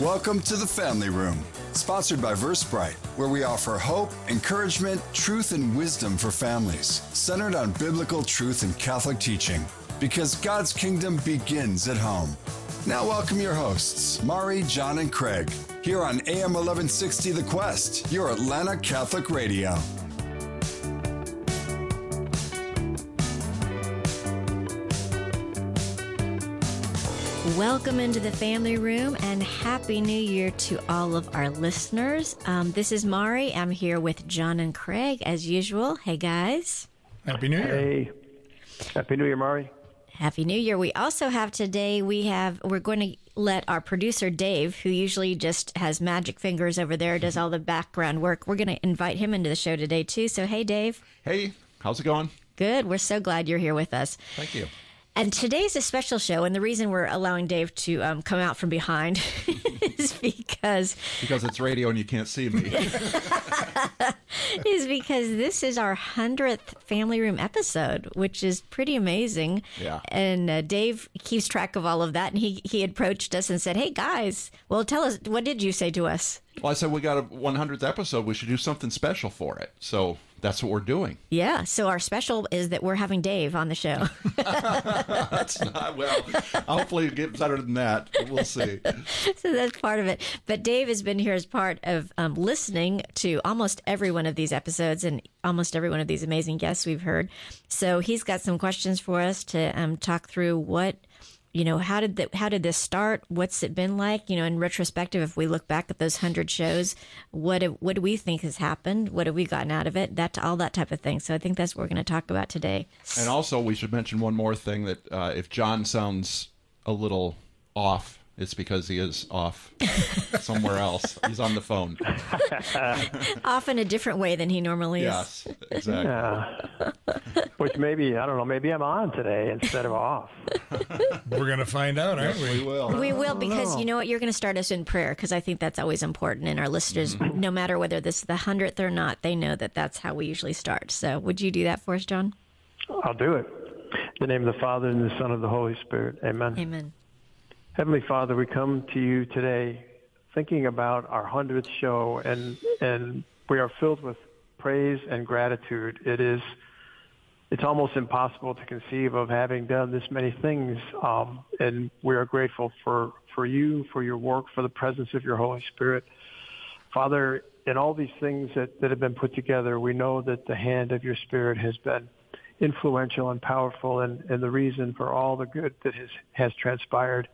Welcome to the Family Room, sponsored by Versprite, where we offer hope, encouragement, truth, and wisdom for families, centered on biblical truth and Catholic teaching, because God's kingdom begins at home. Now, welcome your hosts, Mari, John, and Craig, here on AM 1160 The Quest, your Atlanta Catholic Radio. Welcome into the family room and Happy New Year to all of our listeners. Um, this is Mari. I'm here with John and Craig as usual. Hey guys. Happy New Year. Hey. Happy New Year, Mari. Happy New Year. We also have today, we have, we're going to let our producer Dave, who usually just has magic fingers over there, does all the background work. We're going to invite him into the show today too. So, hey, Dave. Hey, how's it going? Good. We're so glad you're here with us. Thank you. And today's a special show, and the reason we're allowing Dave to um, come out from behind is because because it's radio and you can't see me. is because this is our hundredth family room episode, which is pretty amazing. Yeah. And uh, Dave keeps track of all of that, and he he approached us and said, "Hey guys, well, tell us what did you say to us?" Well, I said we got a 100th episode. We should do something special for it. So that's what we're doing. Yeah. So our special is that we're having Dave on the show. that's not well. Hopefully, it gets better than that. we'll see. So that's part of it. But Dave has been here as part of um, listening to almost every one of these episodes and almost every one of these amazing guests we've heard. So he's got some questions for us to um, talk through what you know how did the, how did this start? What's it been like? You know in retrospective if we look back at those 100 shows what do, what do we think has happened? What have we gotten out of it? That all that type of thing. So i think that's what we're going to talk about today. And also we should mention one more thing that uh, if john sounds a little off it's because he is off somewhere else. He's on the phone. off in a different way than he normally is. Yes, exactly. Yeah. Which maybe, I don't know, maybe I'm on today instead of off. We're going to find out, aren't we? We will. We will because you know what? You're going to start us in prayer because I think that's always important. And our listeners, mm-hmm. no matter whether this is the 100th or not, they know that that's how we usually start. So would you do that for us, John? I'll do it. In the name of the Father and the Son of the Holy Spirit. Amen. Amen. Heavenly Father, we come to you today thinking about our 100th show, and, and we are filled with praise and gratitude. It is it's almost impossible to conceive of having done this many things, um, and we are grateful for, for you, for your work, for the presence of your Holy Spirit. Father, in all these things that, that have been put together, we know that the hand of your Spirit has been influential and powerful and, and the reason for all the good that has, has transpired.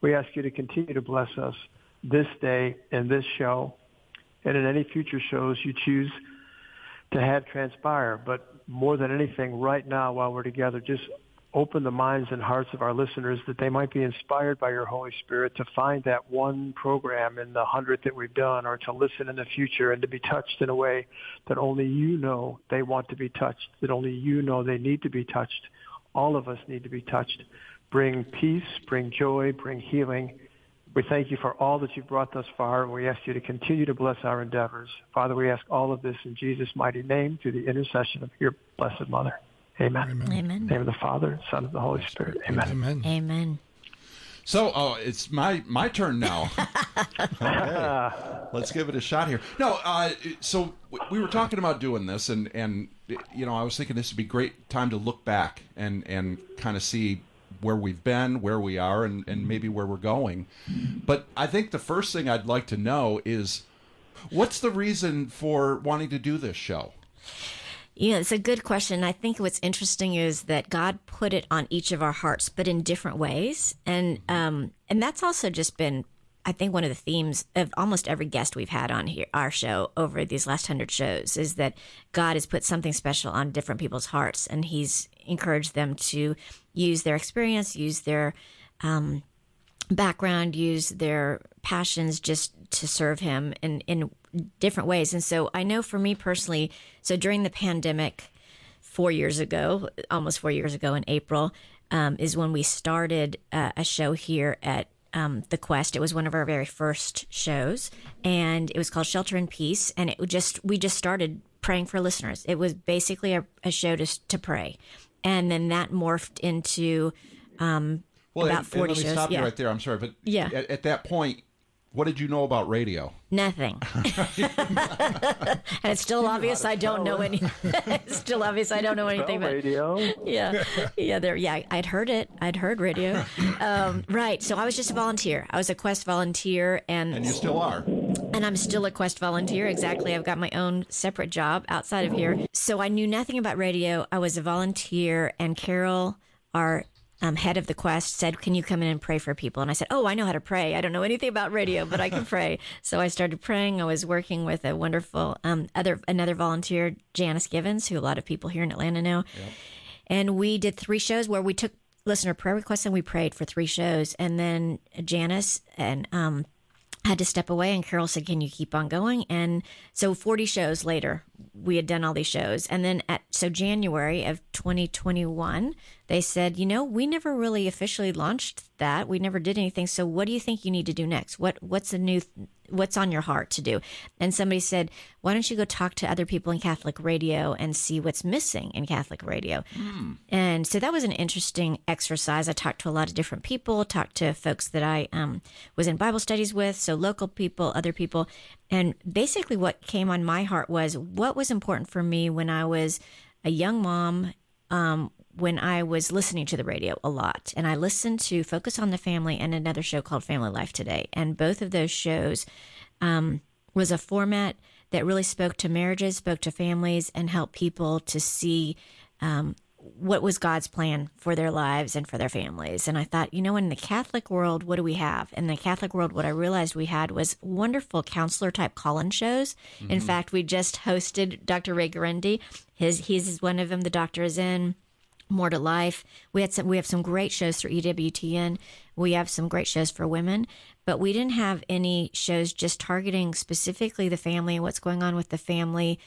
We ask you to continue to bless us this day and this show and in any future shows you choose to have transpire. But more than anything, right now while we're together, just open the minds and hearts of our listeners that they might be inspired by your Holy Spirit to find that one program in the hundred that we've done or to listen in the future and to be touched in a way that only you know they want to be touched, that only you know they need to be touched. All of us need to be touched bring peace, bring joy, bring healing. We thank you for all that you've brought thus far, and we ask you to continue to bless our endeavors. Father, we ask all of this in Jesus' mighty name through the intercession of your blessed Mother. Amen. Amen. Amen. name of the Father, Son, of the Holy Spirit. Amen. Amen. Amen. So, oh, it's my my turn now. okay. Let's give it a shot here. No, uh, so we were talking about doing this, and and you know, I was thinking this would be a great time to look back and and kind of see where we've been, where we are, and, and maybe where we're going. But I think the first thing I'd like to know is what's the reason for wanting to do this show? Yeah, it's a good question. I think what's interesting is that God put it on each of our hearts, but in different ways, and um, and that's also just been, I think, one of the themes of almost every guest we've had on here, our show over these last hundred shows, is that God has put something special on different people's hearts, and He's encouraged them to use their experience, use their um, background, use their passions just to serve him in, in different ways. And so I know for me personally, so during the pandemic, four years ago, almost four years ago in April, um, is when we started uh, a show here at um, the Quest. It was one of our very first shows, and it was called Shelter in Peace. And it just we just started praying for listeners. It was basically a, a show to to pray, and then that morphed into um, well, about and, forty and let me shows. Stop yeah. you right there. I'm sorry, but yeah. At, at, that point, what did you know about radio? Nothing. and it's still obvious I don't know any. it's still obvious I don't know anything about radio. Yeah, yeah, there. Yeah, I'd heard it. I'd heard radio. Um, right. So I was just a volunteer. I was a Quest volunteer, and And you still are. And I'm still a Quest volunteer. Exactly. I've got my own separate job outside of here. So I knew nothing about radio. I was a volunteer, and Carol, our um, head of the Quest, said, Can you come in and pray for people? And I said, Oh, I know how to pray. I don't know anything about radio, but I can pray. So I started praying. I was working with a wonderful um, other another volunteer, Janice Givens, who a lot of people here in Atlanta know. And we did three shows where we took listener prayer requests and we prayed for three shows. And then Janice and um, had to step away and Carol said, "Can you keep on going?" And so 40 shows later, we had done all these shows. And then at so January of 2021, they said, "You know, we never really officially launched that. We never did anything. So what do you think you need to do next? What what's a new what's on your heart to do?" And somebody said, "Why don't you go talk to other people in Catholic radio and see what's missing in Catholic radio?" And so that was an interesting exercise. I talked to a lot of different people, talked to folks that I um, was in Bible studies with, so local people, other people. And basically, what came on my heart was what was important for me when I was a young mom, um, when I was listening to the radio a lot. And I listened to Focus on the Family and another show called Family Life Today. And both of those shows um, was a format that really spoke to marriages, spoke to families, and helped people to see um, what was God's plan for their lives and for their families. And I thought, you know, in the Catholic world, what do we have? In the Catholic world, what I realized we had was wonderful counselor type call-in shows. In fact, we just hosted Dr. Ray Guarendi. His he's one of them. The doctor is in. More to Life. We had some. We have some great shows E EWTN. We have some great shows for women, but we didn't have any shows just targeting specifically the family and what's going on with the family,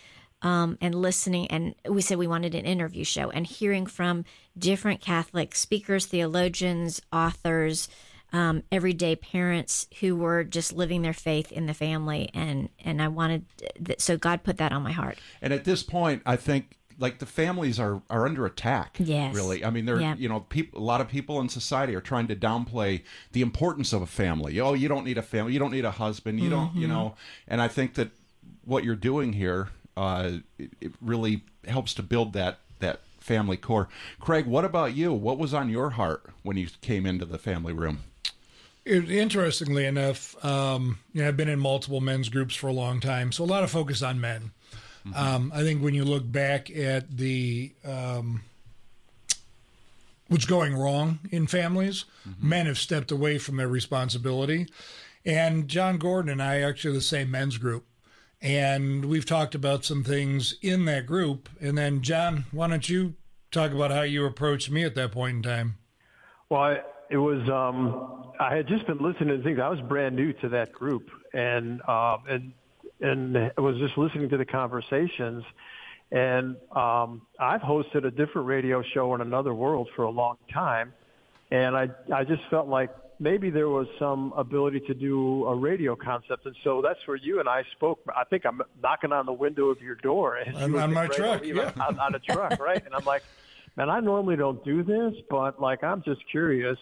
um, and listening. And we said we wanted an interview show and hearing from different Catholic speakers, theologians, authors, um, everyday parents who were just living their faith in the family. And and I wanted th- so God put that on my heart. And at this point, I think like the families are are under attack. Yes. Really. I mean, they're Yeah. you know, people a lot of people in society are trying to downplay the importance of a family. Oh, you don't need a family. You don't need a husband. You don't, you know. And I think that what you're doing here uh it, it really helps to build that that family core. Craig, what about you? What was on your heart when you came into the family room? It, interestingly enough, um, you know, I've been in multiple men's groups for a long time, so a lot of focus on men. Um, I think when you look back at the um, what's going wrong in families, men have stepped away from their responsibility. And John Gordon and I are actually the same men's group. And we've talked about some things in that group. And then, John, why don't you talk about how you approached me at that point in time? Well, I, it was. Um, I had just been listening to things. I was brand new to that group, and um, and and I was just listening to the conversations. And um, I've hosted a different radio show in another world for a long time, and I I just felt like maybe there was some ability to do a radio concept, and so that's where you and I spoke. I think I'm knocking on the window of your door And were on my getting ready to truck, yeah. on, on a truck, right? And I'm like, man, I normally don't do this, but like I'm just curious.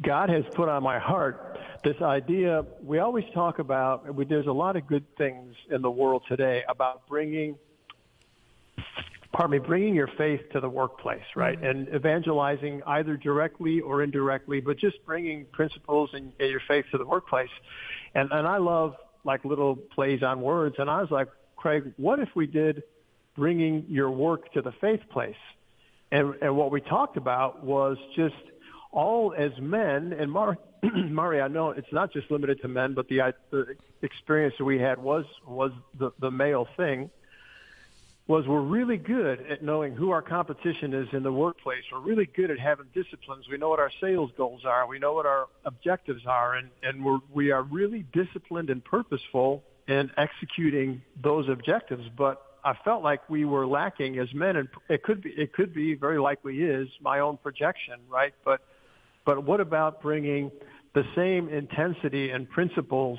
God has put on my heart this idea. We always talk about. We, there's a lot of good things in the world today about bringing pardon me, bringing your faith to the workplace, right? Mm-hmm. And evangelizing either directly or indirectly, but just bringing principles and, and your faith to the workplace. And, and I love like little plays on words. And I was like, Craig, what if we did bringing your work to the faith place? And, and what we talked about was just all as men, and Mar- Mari, I know it's not just limited to men, but the, uh, the experience that we had was was the, the male thing was we're really good at knowing who our competition is in the workplace. We're really good at having disciplines. We know what our sales goals are. We know what our objectives are, and and we're we are really disciplined and purposeful in executing those objectives. But I felt like we were lacking as men, and it could be it could be very likely is my own projection, right? But but what about bringing the same intensity and principles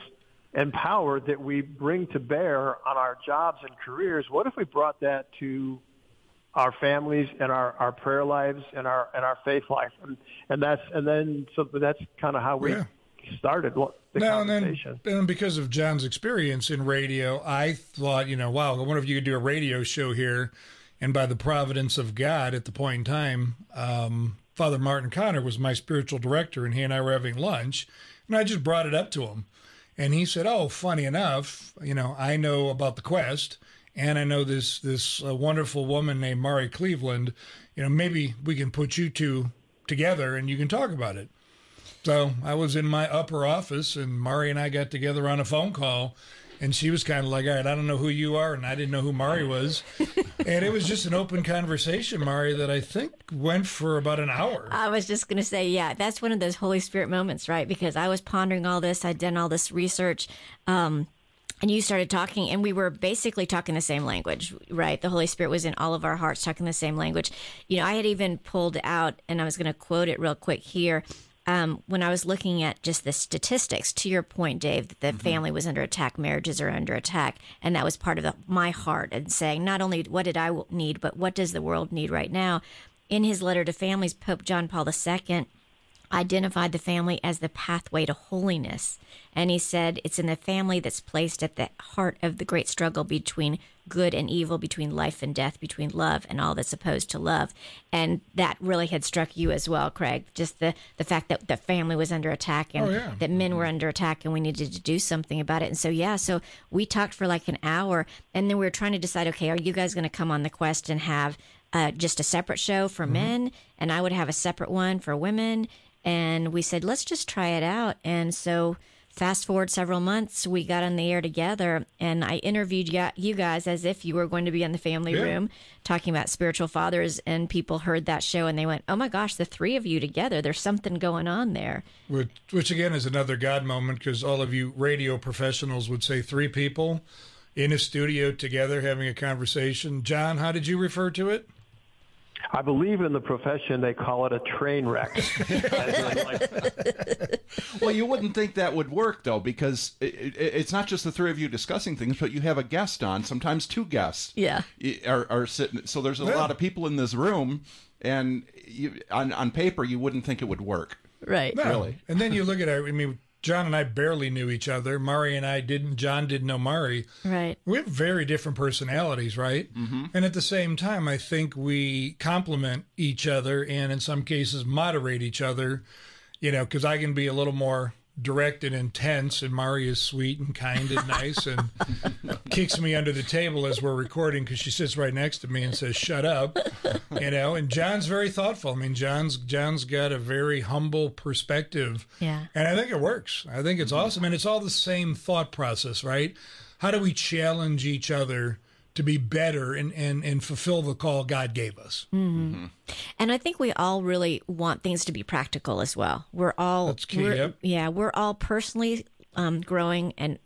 and power that we bring to bear on our jobs and careers? What if we brought that to our families and our, our prayer lives and our and our faith life? And, and that's and then so that's kind of how we Yeah. started the no, and conversation. then and because of John's experience in radio, I thought, you know, wow, I wonder if you could do a radio show here. And by the providence of God, at the point in time, um, Father Martin Connor was my spiritual director, and he and I were having lunch, and I just brought it up to him, and he said, "Oh, funny enough, you know, I know about the quest." And I know this this uh, wonderful woman named Mari Cleveland. You know, maybe we can put you two together and you can talk about it. So I was in my upper office, and Mari and I got together on a phone call, and she was kind of like, "All right, I don't know who you are, and I didn't know who Mari was," and it was just an open conversation, Mari, that I think went for about an hour. I was just going to say, yeah, that's one of those Holy Spirit moments, right? Because I was pondering all this, I'd done all this research. Um, and you started talking, and we were basically talking the same language, right? The Holy Spirit was in all of our hearts, talking the same language. You know, I had even pulled out, and I was going to quote it real quick here um, when I was looking at just the statistics, to your point, Dave, that the mm-hmm. family was under attack, marriages are under attack, and that was part of the, my heart and saying not only what did I need, but what does the world need right now. In his letter to families, Pope John Paul II identified the family as the pathway to holiness. And he said it's in the family that's placed at the heart of the great struggle between good and evil, between life and death, between love and all that's opposed to love. And that really had struck you as well, Craig. Just the, the fact that the family was under attack and oh, yeah. that men were under attack and we needed to do something about it. And so, yeah, so we talked for like an hour and then we were trying to decide okay, are you guys going to come on the quest and have uh, just a separate show for mm-hmm. men? And I would have a separate one for women and we said, let's just try it out. And so, fast forward several months, we got on the air together, and I interviewed you guys as if you were going to be in the family yeah. room talking about spiritual fathers. And people heard that show and they went, oh my gosh, the three of you together, there's something going on there. Which, which again is another God moment because all of you radio professionals would say three people in a studio together having a conversation. John, how did you refer to it? I believe in the profession they call it a train wreck. well, you wouldn't think that would work though, because it, it, it's not just the three of you discussing things, but you have a guest on, sometimes two guests. Yeah, are, are sitting. So there's a yeah. lot of people in this room, and you, on on paper you wouldn't think it would work. Right. No. Really. And then you look at it. I mean, John and I barely knew each other. Mari and I didn't. John didn't know Mari. Right. We have very different personalities, right? Mm-hmm. And at the same time, I think we complement each other and in some cases moderate each other, you know, because I can be a little more direct and intense, and Mari is sweet and kind and nice, and kicks me under the table as we're recording because she sits right next to me and says, "Shut up," you know. And John's very thoughtful. I mean, John's John's got a very humble perspective, yeah, and I think it works. I think it's mm-hmm. awesome, and it's all the same thought process, right? How do we challenge each other? To be better and, and, and fulfill the call God gave us. Mm-hmm. Mm-hmm. And I think we all really want things to be practical as well. We're all, That's key, we're, yep. yeah, we're all personally um, growing and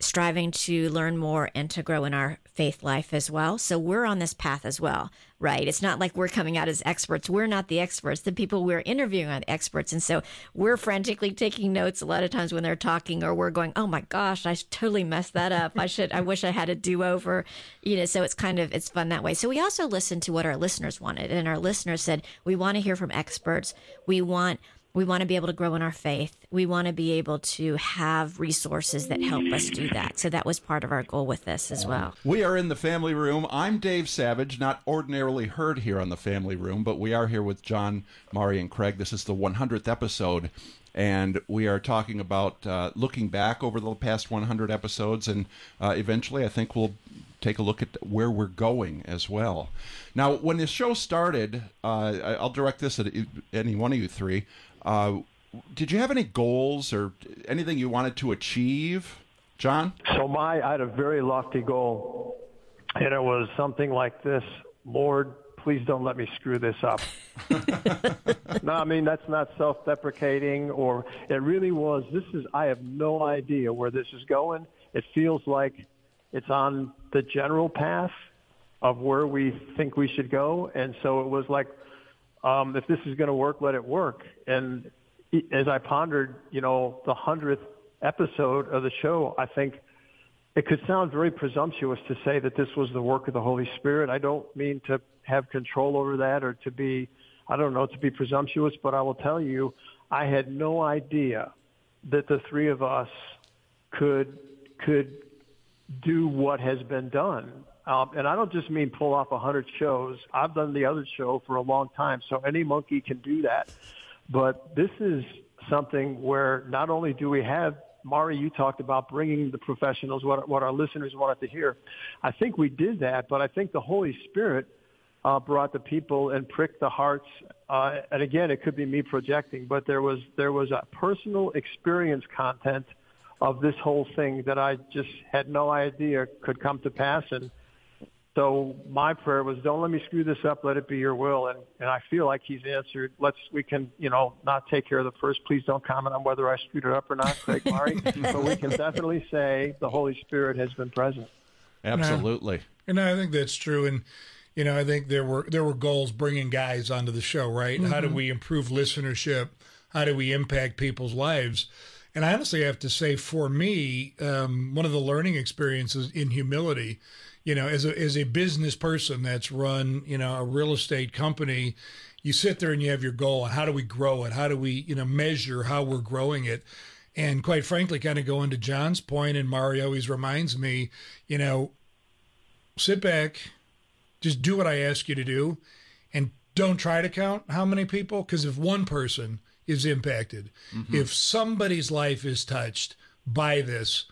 striving to learn more and to grow in our faith life as well. So we're on this path as well, right? It's not like we're coming out as experts. We're not the experts. The people we're interviewing are the experts. And so we're frantically taking notes a lot of times when they're talking or we're going, oh my gosh, I totally messed that up. I should, I wish I had a do over, you know, so it's kind of, it's fun that way. So we also listened to what our listeners wanted and our listeners said, we want to hear from experts. We want we want to be able to grow in our faith. We want to be able to have resources that help us do that. So that was part of our goal with this as well. We are in the family room. I'm Dave Savage, not ordinarily heard here on the family room, but we are here with John, Mari, and Craig. This is the 100th episode. And we are talking about uh, looking back over the past 100 episodes, and uh, eventually, I think we'll take a look at where we're going as well. Now, when this show started, uh, I'll direct this at any one of you three. Uh, did you have any goals or anything you wanted to achieve, John? So my, I had a very lofty goal, and it was something like this: Lord, please don't let me screw this up. no, I mean that's not self-deprecating, or it really was. This is. I have no idea where this is going. It feels like it's on the general path of where we think we should go, and so it was like um, if this is going to work, let it work. And as I pondered, you know, the hundredth episode of the show, I think it could sound very presumptuous to say that this was the work of the Holy Spirit. I don't mean to have control over that or to be, I don't know, to be presumptuous, but I will tell you, I had no idea that the three of us could could do what has been done. Um, and I don't just mean pull off a hundred shows. I've done the other show for a long time, so any monkey can do that. But this is something where not only do we have Mari, you talked about bringing the professionals, what, what our listeners wanted to hear. I think we did that, but I think the Holy Spirit uh, brought the people and pricked the hearts. Uh, and again, it could be me projecting, but there was there was a personal experience content of this whole thing that I just had no idea could come to pass. And so my prayer was, don't let me screw this up. Let it be your will. And, and I feel like he's answered. Let's, we can, you know, not take care of the first. Please don't comment on whether I screwed it up or not, Craig Mari. but we can definitely say the Holy Spirit has been present. Absolutely. And I think that's true. And, you know, I think there were, there were goals bringing guys onto the show, right? Mm-hmm. How do we improve listenership? How do we impact people's lives? And I honestly have to say, for me, um, one of the learning experiences in humility you know, as a as a business person that's run, you know, a real estate company, you sit there and you have your goal. How do we grow it? How do we, you know, measure how we're growing it? And quite frankly, kind of going to John's point, and Mario always reminds me, you know, sit back, just do what I ask you to do, and don't try to count how many people, because if one person is impacted, mm-hmm. if somebody's life is touched by this,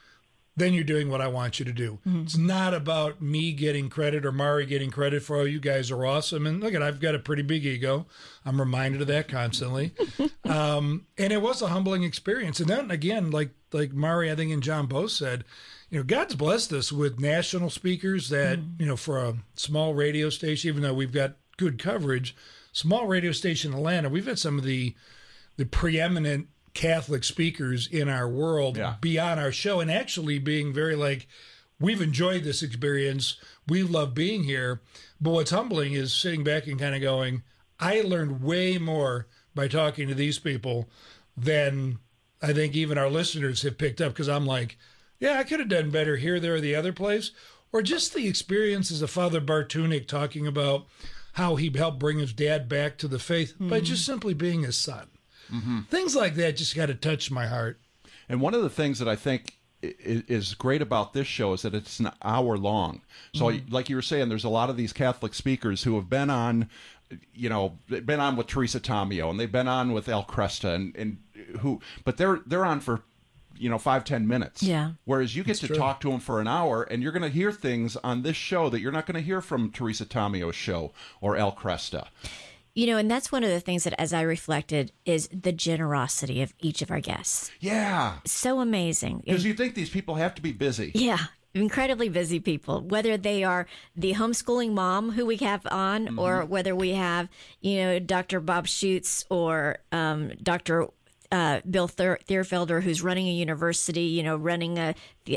then you're doing what I want you to do. Mm-hmm. It's not about me getting credit or Mari getting credit for, oh, you guys are awesome. And look at, I've got a pretty big ego. I'm reminded of that constantly. um, and it was a humbling experience. And then again, like, like Mari, I think, and John both said, you know, God's blessed us with national speakers that, mm-hmm. you know, for a small radio station, even though we've got good coverage, small radio station in Atlanta, we've had some of the, the preeminent Catholic speakers in our world yeah. be on our show and actually being very like, we've enjoyed this experience. We love being here. But what's humbling is sitting back and kind of going, I learned way more by talking to these people than I think even our listeners have picked up because I'm like, yeah, I could have done better here, there, or the other place. Or just the experiences of Father Bartunek talking about how he helped bring his dad back to the faith mm-hmm. by just simply being his son. Mm-hmm. Things like that just got to touch my heart. And one of the things that I think is great about this show is that it's an hour long. So, mm-hmm. like you were saying, there's a lot of these Catholic speakers who have been on, you know, been on with Teresa Tomeo and they've been on with Al Kresta and, and who, but they're they're on for you know five ten minutes yeah whereas you get That's to true. talk to them for an hour and you're going to hear things on this show that you're not going to hear from teresa tomeo's show or Al Kresta you know, and that's one of the things that, as I reflected, is the generosity of each of our guests. Yeah. So amazing. Because you think these people have to be busy. Yeah. Incredibly busy people, whether they are the homeschooling mom who we have on, mm-hmm. or whether we have, you know, Dr. Bob Schuchts or um, Dr uh, Bill Thur- Thierfelder, who's running a university, you know, running a,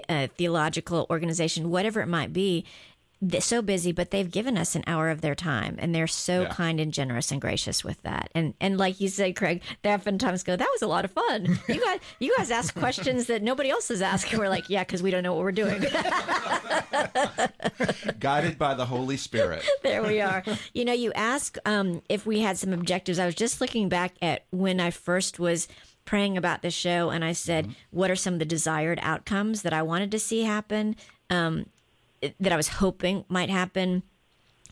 a, theological organization, whatever it might be, so busy, but they've given us an hour of their time, and they're so yeah. kind and generous and gracious with that. And and like you said, Craig, they oftentimes go, "That was a lot of fun." You guys, you guys ask questions that nobody else is asking. We're like, "Yeah, because we don't know what we're doing." Guided by the Holy Spirit. there we are. You know, you ask um, if we had some objectives. I was just looking back at when I first was praying about the show, and I said, mm-hmm. "What are some of the desired outcomes that I wanted to see happen?" Um, that I was hoping might happen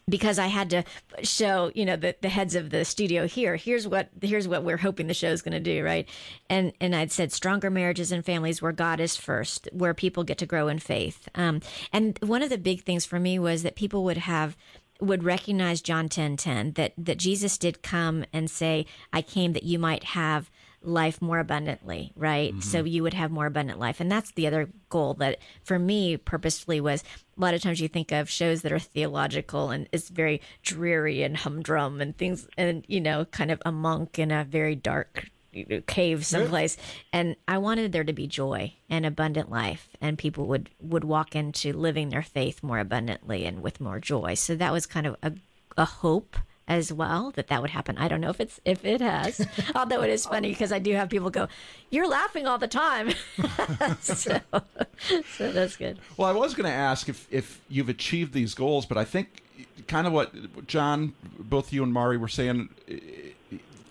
because I had to show, you know, the, the heads of the studio here. Here's what here's what we're hoping the show is going to do, right? And and I'd said stronger marriages and families where God is first, where people get to grow in faith. Um, and one of the big things for me was that people would have would recognize John 10 10, that that Jesus did come and say, I came that you might have life more abundantly, right? Mm-hmm. So you would have more abundant life. And that's the other goal that for me purposefully was a lot of times you think of shows that are theological and it's very dreary and humdrum and things and you know, kind of a monk in a very dark cave someplace and i wanted there to be joy and abundant life and people would would walk into living their faith more abundantly and with more joy so that was kind of a, a hope as well that that would happen. I don't know if it's if it has, although it is funny because I do have people go, "You're laughing all the time," so, so that's good. Well, I was going to ask if if you've achieved these goals, but I think kind of what John, both you and Mari were saying,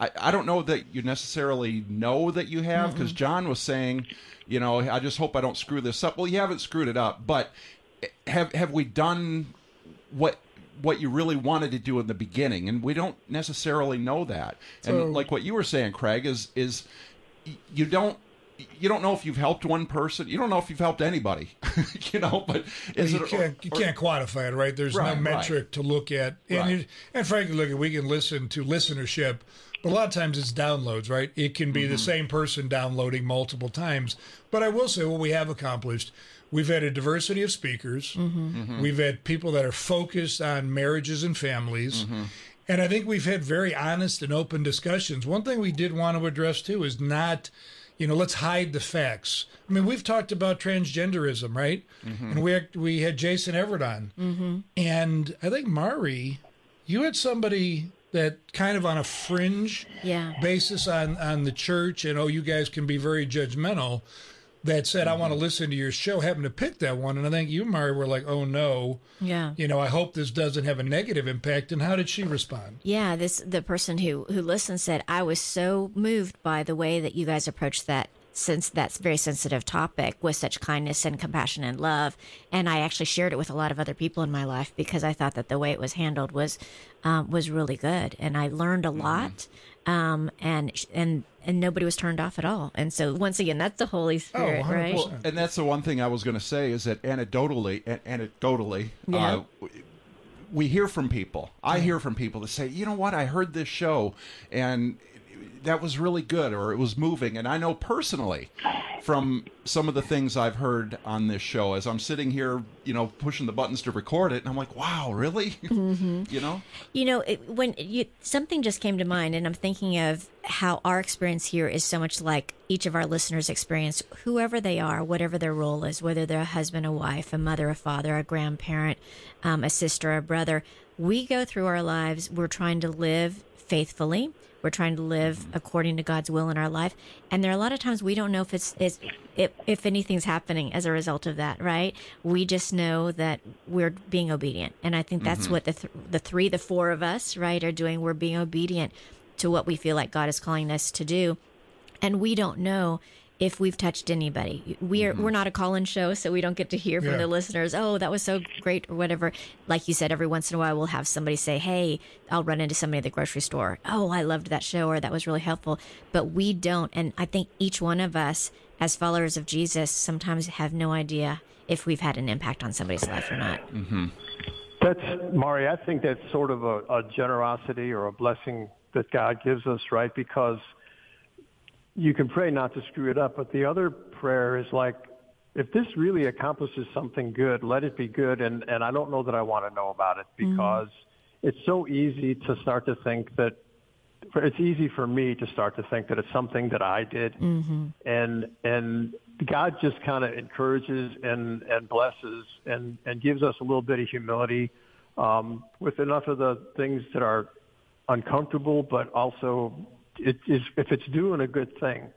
I, I don't know that you necessarily know that you have because mm-hmm. John was saying, you know, I just hope I don't screw this up. Well, you haven't screwed it up, but eh, have have we done what what you really wanted to do in the beginning? And we don't necessarily know that. So- and like what you were saying, Craig, is is you don't. You don't know if you've helped one person. You don't know if you've helped anybody, you know. But is you it can't you or- can't quantify it, right? There's Right, no right. metric to look at, and Right. it, and frankly, look, at we can listen to listenership, but a lot of times it's downloads, right? It can be Mm-hmm. the same person downloading multiple times. But I will say, what we have accomplished, we've had a diversity of speakers. Mm-hmm. We've had people that are focused on marriages and families. Mm-hmm. And I think we've had very honest and open discussions. One thing we did want to address too is not, you know, let's hide the facts. I mean, we've talked about transgenderism, right? And we had, we had Jason Evert on, and I think Mari, you had somebody that kind of on a fringe Yeah. basis on on the church, and oh, you guys can be very judgmental. That said, I want to listen to your show. Happened to pick that one, and I think you, and Mari, were like, "Oh no, Yeah. you know, I hope this doesn't have a negative impact." And how did she respond? Yeah, this the person who who listened said I was so moved by the way that you guys approached that since that's very sensitive topic with such kindness and compassion and love and I actually shared it with a lot of other people in my life because I thought that the way it was handled was um, was really good and I learned a lot um, and and and nobody was turned off at all and so once again that's the Holy Spirit 100%. right Well, And that's the one thing I was going to say is that anecdotally, an- anecdotally, Yeah. uh, we hear from people. I hear from people that say, you know what, I heard this show and that was really good or it was moving. And I know personally from some of the things I've heard on this show as I'm sitting here, you know, pushing the buttons to record it, and I'm like, wow, really? you know? You know, it, when you, something just came to mind, and I'm thinking of how our experience here is so much like each of our listeners' experience, whoever they are, whatever their role is, whether they're a husband, a wife, a mother, a father, a grandparent, um, a sister, a brother. We go through our lives, we're trying to live faithfully. We're trying to live according to God's will in our life, and there are a lot of times we don't know if it's, it's if, if anything's happening as a result of that. Right? We just know that we're being obedient, and I think that's mm-hmm. what the th- the three, the four of us, right, are doing. We're being obedient to what we feel like God is calling us to do, and we don't know if we've touched anybody. We are we're mm-hmm. not a call-in show, so we don't get to hear from Yeah. the listeners. Oh, that was so great, or whatever. Like you said, every once in a while we'll have somebody say, "Hey, I'll run into somebody at the grocery store. Oh, I loved that show, or that was really helpful." But we don't, and I think each one of us, as followers of Jesus, sometimes have no idea if we've had an impact on somebody's life or not. Mm-hmm. That's Mari. I think that's sort of a, a generosity or a blessing that God gives us, right? Because you can pray not to screw it up, but the other prayer is like, if this really accomplishes something good, let it be good. And and I don't know that I want to know about it because it's so easy to start to think that. It's easy for me to start to think that it's something that I did, and and God just kind of encourages and and blesses and and gives us a little bit of humility um, with enough of the things that are uncomfortable, but also it is if it's doing a good thing,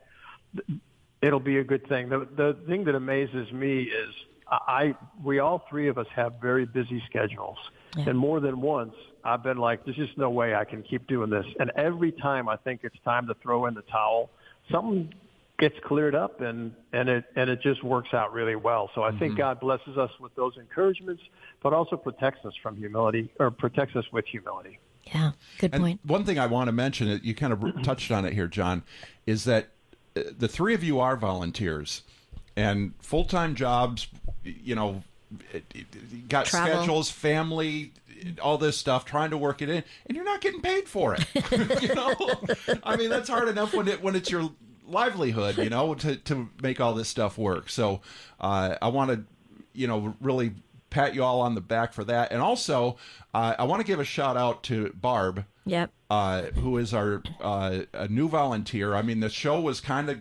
it'll be a good thing. The the thing that amazes me is I we all three of us have very busy schedules, and more than once I've been like, there's just no way I can keep doing this. And every time I think it's time to throw in the towel, something gets cleared up and and it and it just works out really well. So I think mm-hmm. God blesses us with those encouragements, but also protects us from humility or protects us with humility. Yeah, good And point. one thing I want to mention, it you kind of touched on it here, John, is that uh, the three of you are volunteers and full time jobs. You know, it- it- got Travel. schedules, family, all this stuff, trying to work it in, and you're not getting paid for it. you know, I mean that's hard enough when it when it's your livelihood. You know, to to make all this stuff work. So uh, I want to, you know, really pat you all on the back for that, and also uh, I want to give a shout out to Barb Yep. uh, who is our uh, a new volunteer. I mean, the show was kind of,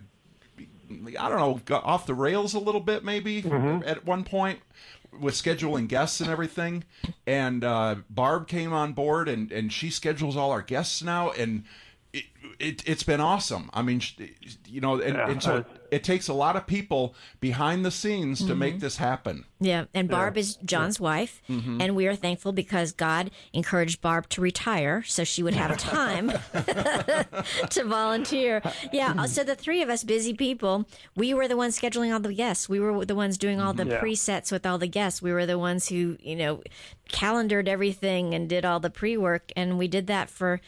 I don't know, got off the rails a little bit maybe at one point with scheduling guests and everything. And uh, Barb came on board, and and she schedules all our guests now, and it, it, has been awesome. I mean, you know, and, yeah, and so it takes a lot of people behind the scenes to mm-hmm. make this happen. Yeah, and Barb yeah. is John's yeah. wife, mm-hmm. and we are thankful because God encouraged Barb to retire so she would have time to volunteer. Yeah, so the three of us busy people, we were the ones scheduling all the guests. We were the ones doing all the mm-hmm. yeah. presets with all the guests. We were the ones who, you know, calendared everything and did all the pre-work and we did that for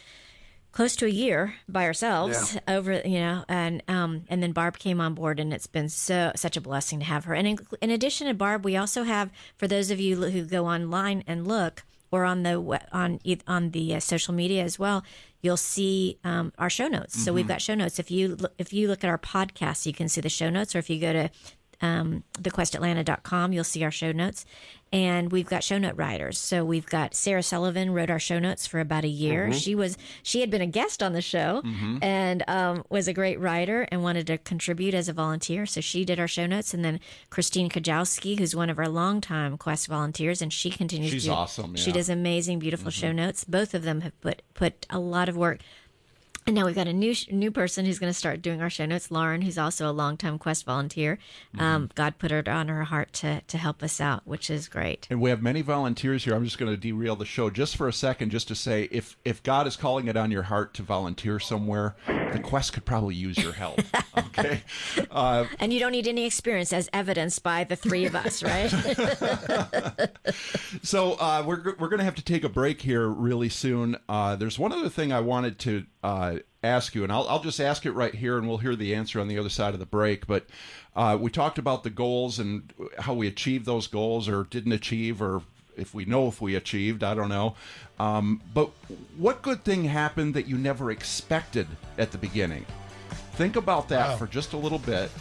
close to a year by ourselves yeah. over you know and um and then barb came on board and it's been so such a blessing to have her and in, in addition to barb we also have for those of you who go online and look or on the on on the uh, social media as well you'll see um, our show notes mm-hmm. so we've mm-hmm. got show notes if you if you look at our podcast you can see the show notes or if you go to um, thequestatlanta.com. You'll see our show notes. And we've got show note writers. So we've got Sarah Sullivan wrote our show notes for about a year. Mm-hmm. She was she had been a guest on the show mm-hmm. and um, was a great writer and wanted to contribute as a volunteer. So she did our show notes. And then Christine Kajowski, who's one of our longtime Quest volunteers, and she continues. She's to, awesome. Yeah. She does amazing, beautiful mm-hmm. show notes. Both of them have put put a lot of work and now we've got a new new person who's going to start doing our show notes, Lauren, who's also a longtime Quest volunteer. Mm-hmm. Um, God put it on her heart to to help us out, which is great. And we have many volunteers here. I'm just going to derail the show just for a second, just to say, if if God is calling it on your heart to volunteer somewhere, the Quest could probably use your help. Okay, uh, and you don't need any experience, as evidenced by the three of us, right? so uh, we're we're going to have to take a break here really soon. Uh, there's one other thing I wanted to uh, ask you, and I'll, I'll just ask it right here, and we'll hear the answer on the other side of the break. But uh, we talked about the goals and how we achieved those goals or didn't achieve, or if we know if we achieved, I don't know. Um, but what good thing happened that you never expected at the beginning? Think about that wow. for just a little bit.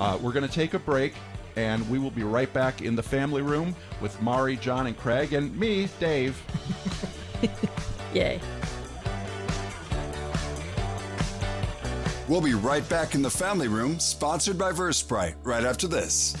Uh, we're going to take a break, and we will be right back in the family room with Mari, John, and Craig, and me, Dave. Yay. We'll be right back in the family room, sponsored by Versprite, right after this.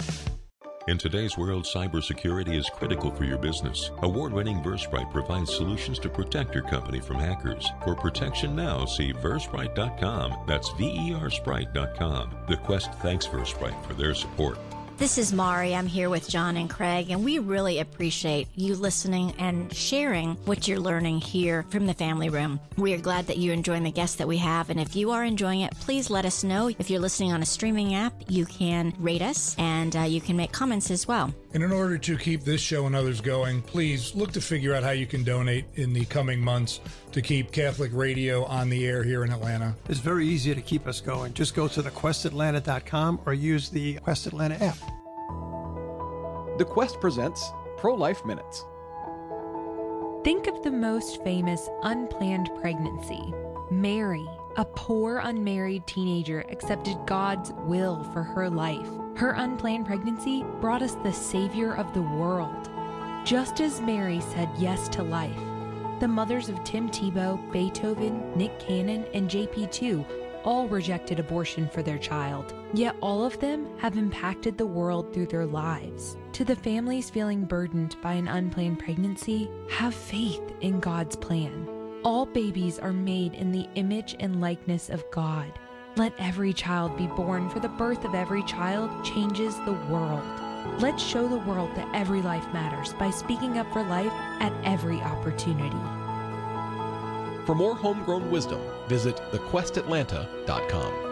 In today's world, cybersecurity is critical for your business. Award winning Versprite provides solutions to protect your company from hackers. For protection now, see Versprite.com. That's V E R Sprite.com. The Quest thanks Versprite for their support. This is Mari. I'm here with John and Craig, and we really appreciate you listening and sharing what you're learning here from the family room. We are glad that you're enjoying the guests that we have, and if you are enjoying it, please let us know. If you're listening on a streaming app, you can rate us and uh, you can make comments as well. And in order to keep this show and others going, please look to figure out how you can donate in the coming months to keep Catholic radio on the air here in Atlanta. It's very easy to keep us going. Just go to thequestatlanta.com or use the Quest Atlanta app. The Quest presents Pro Life Minutes. Think of the most famous unplanned pregnancy. Mary, a poor unmarried teenager, accepted God's will for her life. Her unplanned pregnancy brought us the Savior of the world. Just as Mary said yes to life, the mothers of Tim Tebow, Beethoven, Nick Cannon, and JP2 all rejected abortion for their child. Yet all of them have impacted the world through their lives. To the families feeling burdened by an unplanned pregnancy, have faith in God's plan. All babies are made in the image and likeness of God. Let every child be born, for the birth of every child changes the world. Let's show the world that every life matters by speaking up for life at every opportunity. For more homegrown wisdom, visit thequestatlanta.com.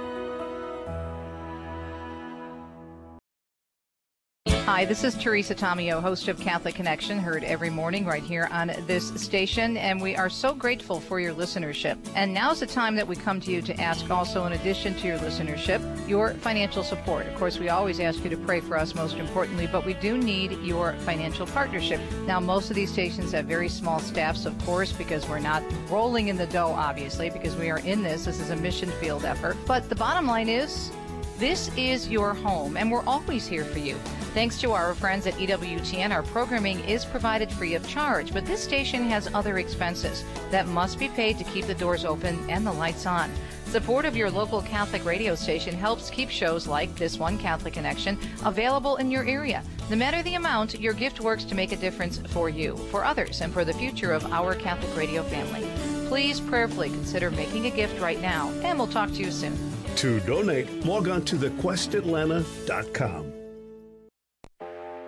Hi, this is Teresa Tomeo, host of Catholic Connection, heard every morning right here on this station, and we are so grateful for your listenership. And now's the time that we come to you to ask also, in addition to your listenership, your financial support. Of course, we always ask you to pray for us, most importantly, but we do need your financial partnership. Now, most of these stations have very small staffs, of course, because we're not rolling in the dough, obviously, because we are in this. This is a mission field effort. But the bottom line is, this is your home, and we're always here for you. Thanks to our friends at EWTN, our programming is provided free of charge, but this station has other expenses that must be paid to keep the doors open and the lights on. Support of your local Catholic radio station helps keep shows like this one, Catholic Connection, available in your area. No matter the amount, your gift works to make a difference for you, for others, and for the future of our Catholic radio family. please prayerfully consider making a gift right now, and we'll talk to you soon. To donate, log on to thequestatlanta.com.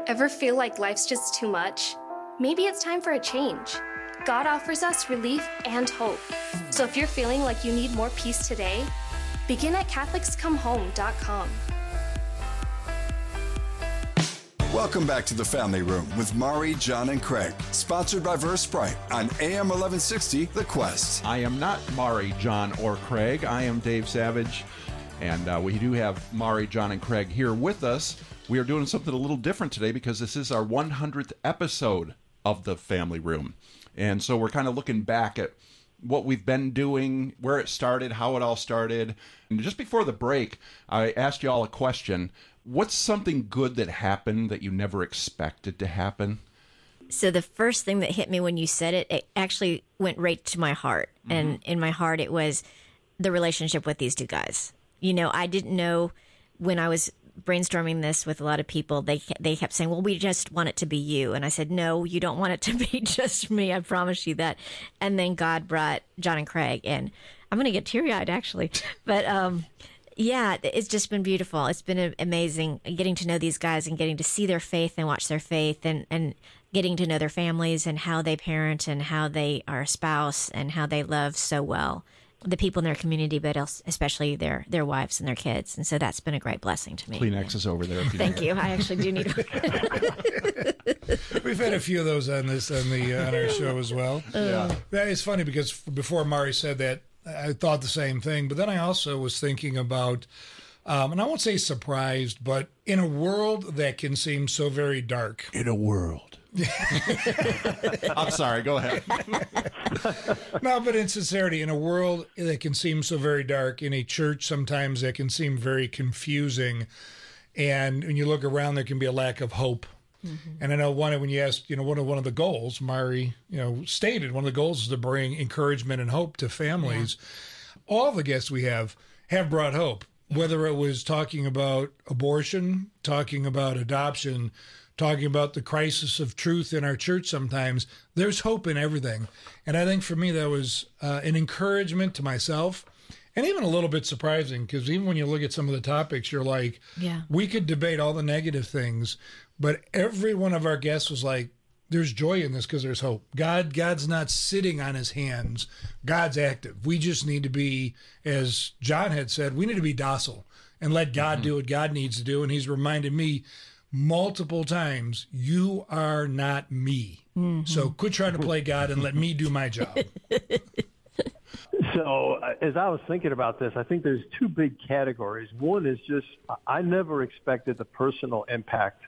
Ever feel like life's just too much? Maybe it's time for a change. God offers us relief and hope. So if you're feeling like you need more peace today, begin at CatholicsComeHome.com. Welcome back to the Family Room with Mari, John, and Craig, sponsored by Versprite on AM 1160 The Quest. I am not Mari, John, or Craig. I am Dave Savage, and uh, we do have Mari, John, and Craig here with us. We are doing something a little different today because this is our 100th episode of the Family Room. And so we're kind of looking back at what we've been doing, where it started, how it all started. And just before the break, I asked you all a question. What's something good that happened that you never expected to happen? So the first thing that hit me when you said it, it actually went right to my heart. Mm-hmm. And in my heart, it was the relationship with these two guys. You know, I didn't know when I was brainstorming this with a lot of people, they they kept saying, "Well, we just want it to be you," and I said, "No, you don't want it to be just me. I promise you that." And then God brought John and Craig, and I'm going to get teary eyed actually, but um, yeah, it's just been beautiful. It's been amazing getting to know these guys and getting to see their faith and watch their faith and and getting to know their families and how they parent and how they are a spouse and how they love so well the people in their community, but especially their their wives and their kids. And so that's been a great blessing to me. Kleenex is over there. Thank you. I actually do need. We've had a few of those on this on the uh, on our show as well. Yeah, that is funny because before Mari said that, I thought the same thing. But then I also was thinking about. Um, and I won't say surprised, but in a world that can seem so very dark. In a world I'm sorry. Go ahead. no, but in sincerity, in a world that can seem so very dark, in a church sometimes that can seem very confusing, and when you look around, there can be a lack of hope. Mm-hmm. And I know one when you asked, you know, one of one of the goals, Mari, you know, stated one of the goals is to bring encouragement and hope to families. Yeah. All the guests we have have brought hope, whether it was talking about abortion, talking about adoption, talking about the crisis of truth in our church sometimes, there's hope in everything. And I think for me, that was uh, an encouragement to myself and even a little bit surprising because even when you look at some of the topics, you're like, yeah, we could debate all the negative things, but every one of our guests was like, there's joy in this because there's hope. God, God's not sitting on his hands. God's active. We just need to be, as John had said, we need to be docile and let God mm-hmm. do what God needs to do. And he's reminded me multiple times, you are not me. Mm-hmm. So quit trying to play God and let me do my job. So, uh, as I was thinking about this, I think there's two big categories. One is just I never expected the personal impact.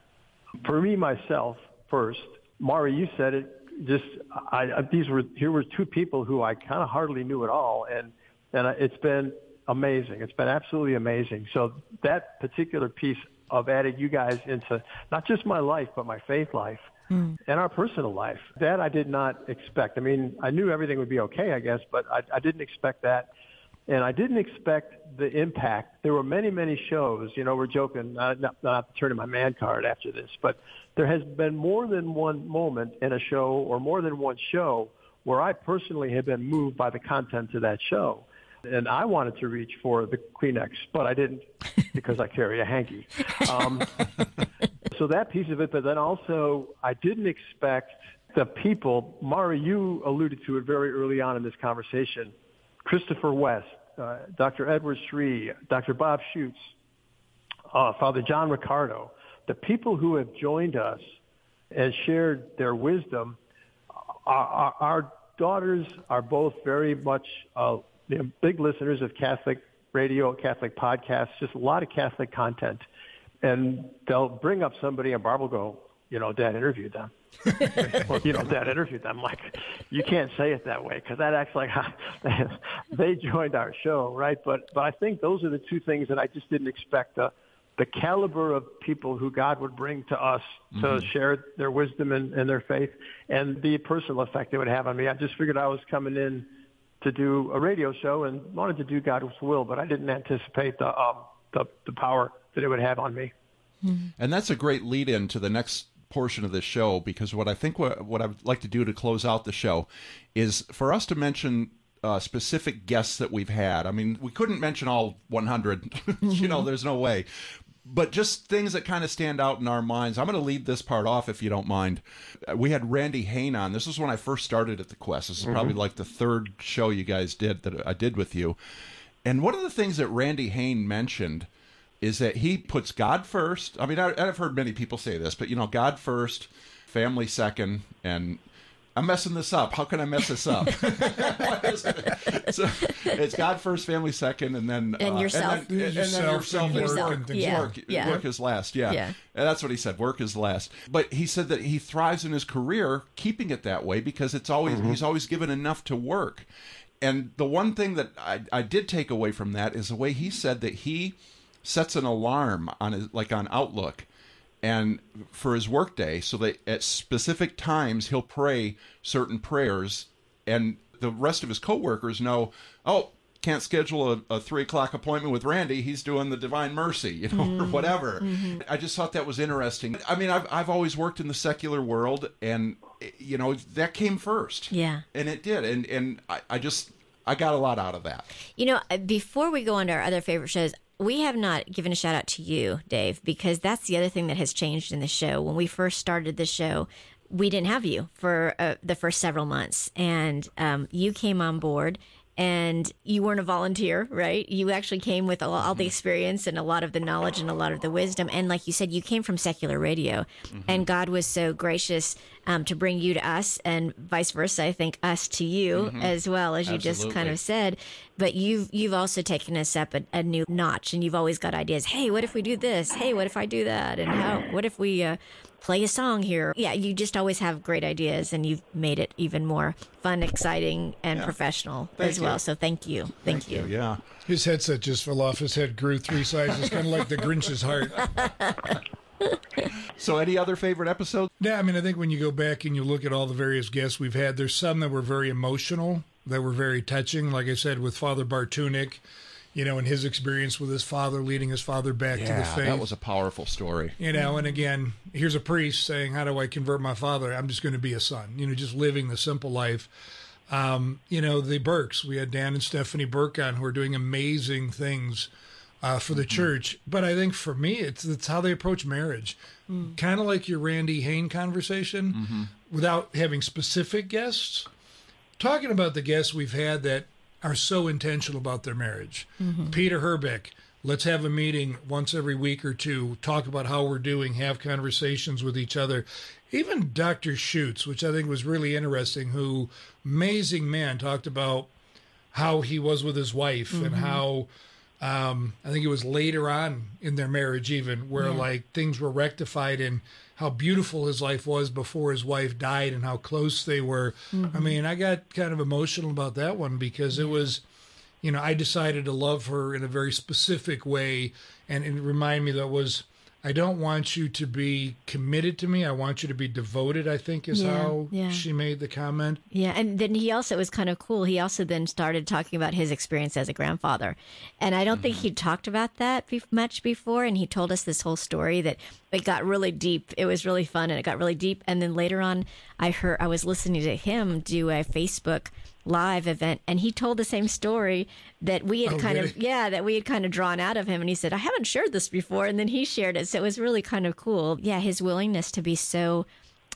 For me myself, first, Mari, you said it. Just I, these were here were two people who I kind of hardly knew at all, and and it's been amazing. It's been absolutely amazing. So that particular piece of adding you guys into not just my life, but my faith life mm. and our personal life. That I did not expect. I mean, I knew everything would be okay, I guess, but I, I didn't expect that. And I didn't expect the impact. There were many, many shows. You know, we're joking, uh, not, not turning my man card after this, but there has been more than one moment in a show or more than one show where I personally have been moved by the content of that show and I wanted to reach for the Kleenex, but I didn't because I carry a hanky. Um, so that piece of it, but then also I didn't expect the people. Mari, you alluded to it very early on in this conversation. Christopher West, uh, Dr. Edward Sri, Dr. Bob Schuchts, uh, Father John Riccardo, the people who have joined us and shared their wisdom. Our, our, our daughters are both very much uh, big listeners of Catholic radio, Catholic podcasts, just a lot of Catholic content. And they'll bring up somebody and Barb will go, you know, Dad interviewed them. or, you know, that interviewed them. I'm like, you can't say it that way because that acts like they joined our show, right? But but I think those are the two things that I just didn't expect. The the caliber of people who God would bring to us to mm-hmm. share their wisdom and, and their faith, and the personal effect it would have on me. I just figured I was coming in to do a radio show and wanted to do God's will, but I didn't anticipate the um, the, the power that it would have on me. Mm-hmm. And that's a great lead in to the next portion of the show because what I think what, what I would like to do to close out the show is for us to mention uh, specific guests that we've had. I mean, we couldn't mention all 100. you know, there's no way. But just things that kind of stand out in our minds. I'm going to lead this part off if you don't mind. Uh, We had Randy Hain on. This was when I first started at the Quest. This is probably Mhm. like the third show you guys did that I did with you. And one of the things that Randy Hain mentioned is that he puts God first. I mean, I, I've heard many people say this, but you know, God first, family second, and I'm messing this up. How can I mess this up? so it's God first, family second, and then And uh, yourself. and then, and then Yourself yourself, and and work work, and Yeah. work, Yeah. work is last. Yeah. Yeah. And that's what he said. Work is last. But he said that he thrives in his career keeping it that way because it's always he's always given enough to work. And the one thing that I, I did take away from that is the way he said that he sets an alarm on his like on Outlook and for his workday so that at specific times he'll pray certain prayers and the rest of his coworkers know, oh, can't schedule a, a three o'clock appointment with Randy. He's doing the Divine Mercy, you know, or Mhm. whatever. Mhm. I just thought that was interesting. I mean, I've I've always worked in the secular world, and you know that came first. Yeah. and it did, and and I, I just I got a lot out of that. You know, before we go on to our other favorite shows, we have not given a shout out to you, Dave, because that's the other thing that has changed in the show. When we first started the show, we didn't have you for uh, the first several months, and um, you came on board. And you weren't a volunteer, right? You actually came with all, all the experience and a lot of the knowledge and a lot of the wisdom. And like you said, you came from secular radio, and God was so gracious um, to bring you to us, and vice versa. I think us to you Mhm. as well, as you just kind of said but you've you've also taken us up a, a new notch and you've always got ideas hey what if we do this hey what if i do that and how what if we uh, play a song here yeah you just always have great ideas and you've made it even more fun exciting and Yeah. professional Thank as well so thank you thank, you. Yeah. His headset just fell off. His head grew three sizes, kind of like the Grinch's heart. So, any other favorite episodes? Yeah, I mean, I think when you go back and you look at all the various guests we've had, there's some that were very emotional, that were very touching. Like I said, with Father Bartunik, you know, and his experience with his father, leading his father back to the Yeah, faith. that was a powerful story. You know, and again, here's a priest saying, "How do I convert my father? I'm just going to be a son." You know, just living the simple life. Um, you know, the Burkes. We had Dan and Stephanie Burke on who are doing amazing things uh, for the church. But I think for me, it's it's how they approach marriage. Mm. Kind of like your Randy Hain conversation, without having specific guests. Talking about the guests we've had that are so intentional about their marriage. Mhm. Peter Herbeck, let's have a meeting once every week or two, talk about how we're doing, have conversations with each other. Even Dr. Schuchts, which I think was really interesting, who amazing man talked about how he was with his wife and Mhm. how um, I think it was later on in their marriage, even where Yeah. like things were rectified and how beautiful his life was before his wife died and how close they were. I Mhm. mean, I got kind of emotional about that one because it was, you know, I decided to love her in a very specific way and it reminded me that was. I don't want you to be committed to me. I want you to be devoted, I think is Yeah, how yeah. she made the comment. Yeah, and then he also it was kind of cool. He also then started talking about his experience as a grandfather, and I don't think he talked about that be- much before. And he told us this whole story that it got really deep. It was really fun, and it got really deep. And then later on, I heard I was listening to him do a Facebook live event, and he told the same story that we had Oh, kind really? of yeah that we had kind of drawn out of him. And he said, "I haven't shared this before," and then he shared it. So it was really kind of cool. Yeah, his willingness to be so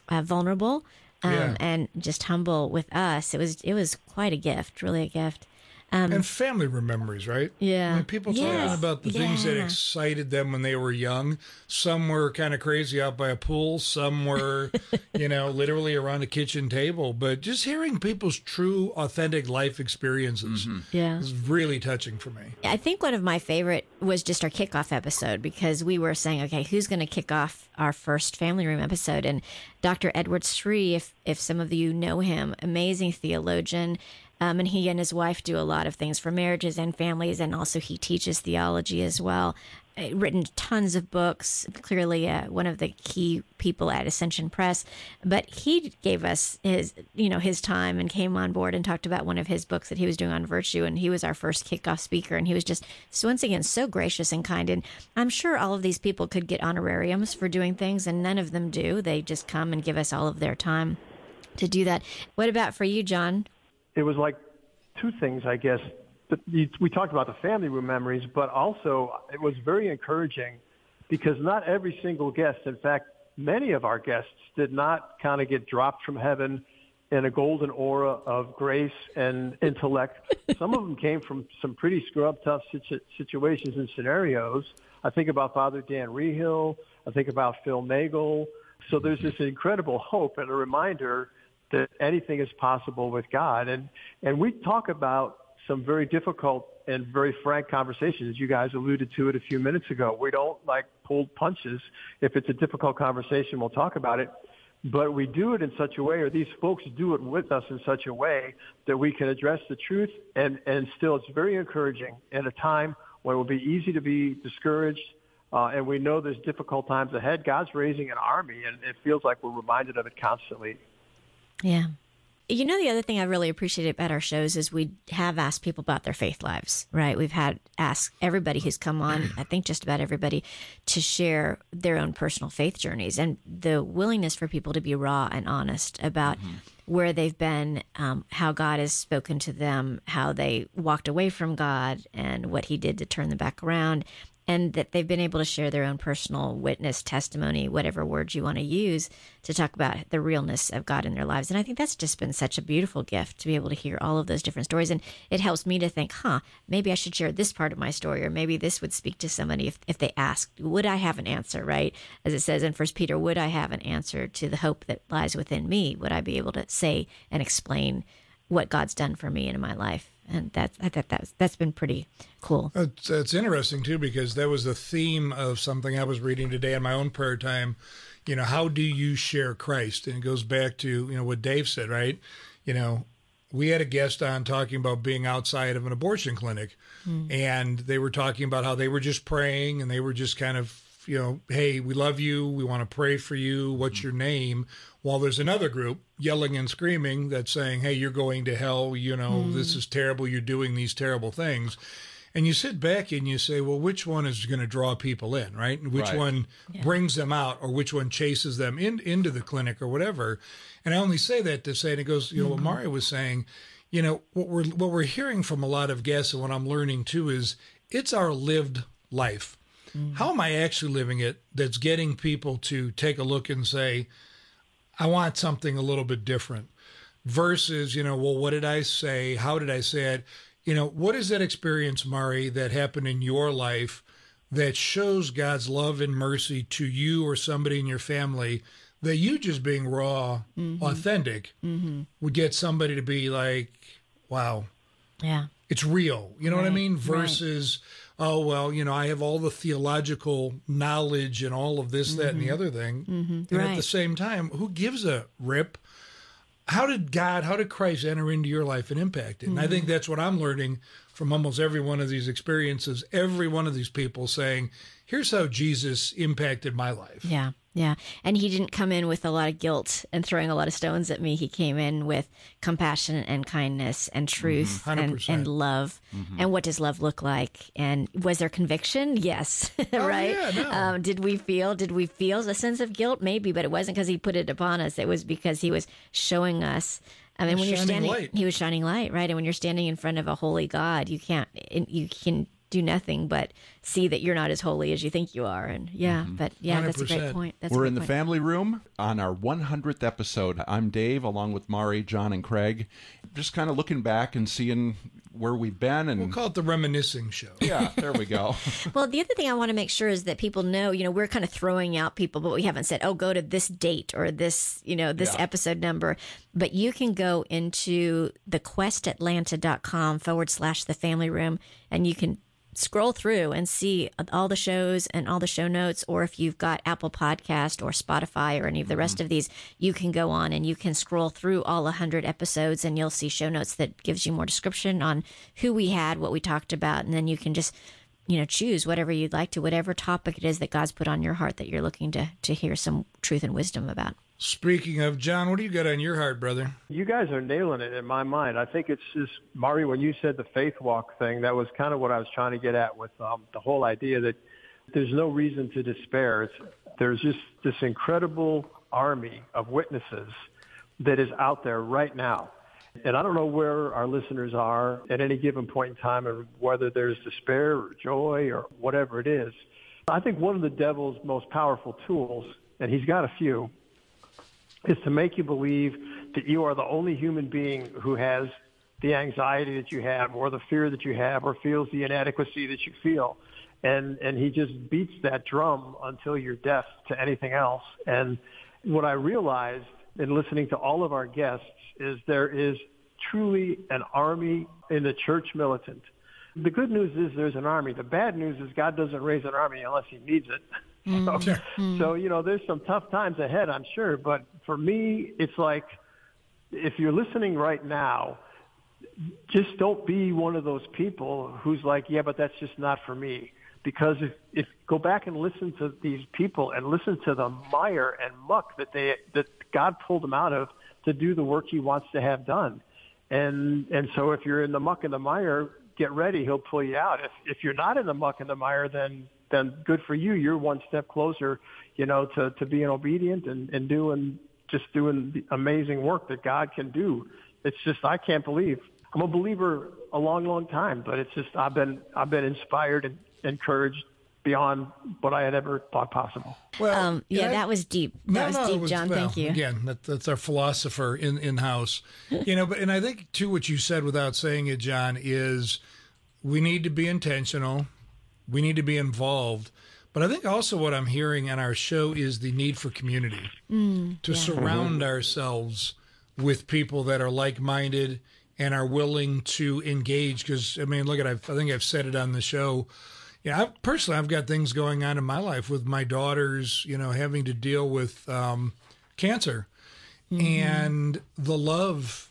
uh, vulnerable um, Yeah. and just humble with us. It was it was quite a gift, really a gift. Um, and family memories, right? Yeah. I mean, people talking Yes. about the things that excited them when they were young. Some were kind of crazy out by a pool. Some were, you know, literally around a kitchen table. But just hearing people's true, authentic life experiences Yeah. is really touching for me. I think one of my favorite was just our kickoff episode because we were saying, okay, who's going to kick off our first family room episode? And Dr. Edward Sri, if if some of you know him, amazing theologian. Um, and he and his wife do a lot of things for marriages and families, and also he teaches theology as well. Uh, written tons of books. Clearly, uh, one of the key people at Ascension Press. But he gave us his, you know, his time and came on board and talked about one of his books that he was doing on virtue. And he was our first kickoff speaker. And he was just so once again so gracious and kind. And I'm sure all of these people could get honorariums for doing things, and none of them do. They just come and give us all of their time to do that. What about for you, John? It was like two things, I guess. We talked about the family room memories, but also it was very encouraging because not every single guest, in fact, many of our guests did not kind of get dropped from heaven in a golden aura of grace and intellect. Some of them came from some pretty scrub tough situ- situations and scenarios. I think about Father Dan Reehil. I think about Phil Nagel. So there's this incredible hope and a reminder that anything is possible with God. And and we talk about some very difficult and very frank conversations. You guys alluded to it a few minutes ago. We don't like pull punches. If it's a difficult conversation, we'll talk about it. But we do it in such a way, or these folks do it with us in such a way that we can address the truth and, and still it's very encouraging in a time when it will be easy to be discouraged uh, and we know there's difficult times ahead. God's raising an army and it feels like we're reminded of it constantly. Yeah. You know, the other thing I really appreciate about our shows is we have asked people about their faith lives, right? We've had asked everybody who's come on, I think just about everybody, to share their own personal faith journeys and the willingness for people to be raw and honest about mm-hmm. where they've been, um, how God has spoken to them, how they walked away from God, and what He did to turn them back around and that they've been able to share their own personal witness, testimony, whatever words you want to use to talk about the realness of God in their lives. And I think that's just been such a beautiful gift to be able to hear all of those different stories. And it helps me to think, huh, maybe I should share this part of my story, or maybe this would speak to somebody if, if they asked, would I have an answer, right? As it says in First Peter, would I have an answer to the hope that lies within me? Would I be able to say and explain what God's done for me in my life? And that's I thought that's that's been pretty cool. It's, it's interesting too because that was the theme of something I was reading today in my own prayer time. You know, how do you share Christ? And it goes back to you know what Dave said, right? You know, we had a guest on talking about being outside of an abortion clinic, mm. and they were talking about how they were just praying and they were just kind of you know, hey, we love you, we want to pray for you. What's your name? While there's another group yelling and screaming that's saying, hey, you're going to hell, you know, mm. this is terrible, you're doing these terrible things. And you sit back and you say, well, which one is going to draw people in, right? And which right. one yeah. brings them out or which one chases them in, into the clinic or whatever. And I only say that to say, and it goes, you know, mm-hmm. what Mario was saying, you know, what we're, what we're hearing from a lot of guests and what I'm learning too is it's our lived life. Mm-hmm. How am I actually living it that's getting people to take a look and say, I want something a little bit different versus, you know, well, what did I say? How did I say it? You know, what is that experience, Mari, that happened in your life that shows God's love and mercy to you or somebody in your family that you just being raw, mm-hmm. authentic mm-hmm. would get somebody to be like, wow. Yeah. It's real. You know right. what I mean? Versus, right. Oh, well, you know, I have all the theological knowledge and all of this, mm-hmm. that, and the mm-hmm. other thing. Mm-hmm. And right. at the same time, who gives a rip? How did God, how did Christ enter into your life and impact it? And I think mm-hmm. that's what I'm learning from almost every one of these experiences, every one of these people saying, here's how Jesus impacted my life. Yeah. Yeah. And he didn't come in with a lot of guilt and throwing a lot of stones at me. He came in with compassion and kindness and truth mm-hmm. and, and love. Mm-hmm. And what does love look like? And was there conviction? Yes. Oh, right. Yeah, no. um, did we feel, did we feel a sense of guilt? Maybe, but it wasn't because he put it upon us. It was because he was showing us I mean, when you're standing, light. he was shining light, right? And when you're standing in front of a holy God, you can't, you can do nothing but see that you're not as holy as you think you are. And yeah, mm-hmm. but yeah, 100%. that's a great point. That's We're in the point. family room on our 100th episode. I'm Dave, along with Mari, John, and Craig. Just kind of looking back and seeing where we've been and we'll call it the reminiscing show yeah there we go well the other thing i want to make sure is that people know you know we're kind of throwing out people but we haven't said oh go to this date or this you know this yeah. episode number but you can go into the questatlanta.com forward slash the family room and you can scroll through and see all the shows and all the show notes or if you've got apple podcast or spotify or any of the rest mm-hmm. of these you can go on and you can scroll through all 100 episodes and you'll see show notes that gives you more description on who we had what we talked about and then you can just you know choose whatever you'd like to whatever topic it is that god's put on your heart that you're looking to to hear some truth and wisdom about Speaking of John, what do you got on your heart, brother? You guys are nailing it in my mind. I think it's just Mari. When you said the faith walk thing, that was kind of what I was trying to get at with um, the whole idea that there's no reason to despair. It's, there's just this incredible army of witnesses that is out there right now, And I don't know where our listeners are at any given point in time and whether there's despair or joy or whatever it is. I think one of the devil's most powerful tools, and he's got a few, is to make you believe that you are the only human being who has the anxiety that you have or the fear that you have or feels the inadequacy that you feel. And, and he just beats that drum until you're deaf to anything else. And what I realized in listening to all of our guests is there is truly an army in the church militant. The good news is there's an army. The bad news is God doesn't raise an army unless he needs it. So, Mm. so, you know, there's some tough times ahead, I'm sure. But for me, it's like if you're listening right now, just don't be one of those people who's like, yeah, but that's just not for me. Because if, if go back and listen to these people and listen to the mire and muck that they that God pulled them out of to do the work He wants to have done, and and so if you're in the muck and the mire, get ready, He'll pull you out. If if you're not in the muck and the mire, then then good for you. You're one step closer, you know, to to being obedient and and doing just doing the amazing work that God can do. It's just I can't believe. I'm a believer a long, long time, but it's just I've been I've been inspired and encouraged beyond what I had ever thought possible. Well, Um, yeah, and I- that was deep. That No, was no, deep, was- John. well, Thank you. Again, that, that's our philosopher in in house. You know, but and I think too what you said without saying it, John, is we need to be intentional. We need to be involved. But I think also what I'm hearing on our show is the need for community Mm, to yeah. surround ourselves with people that are like-minded and are willing to engage. Because I mean, look at I've, I think I've said it on the show. Yeah, I, personally, I've got things going on in my life with my daughters. You know, having to deal with um, cancer and the love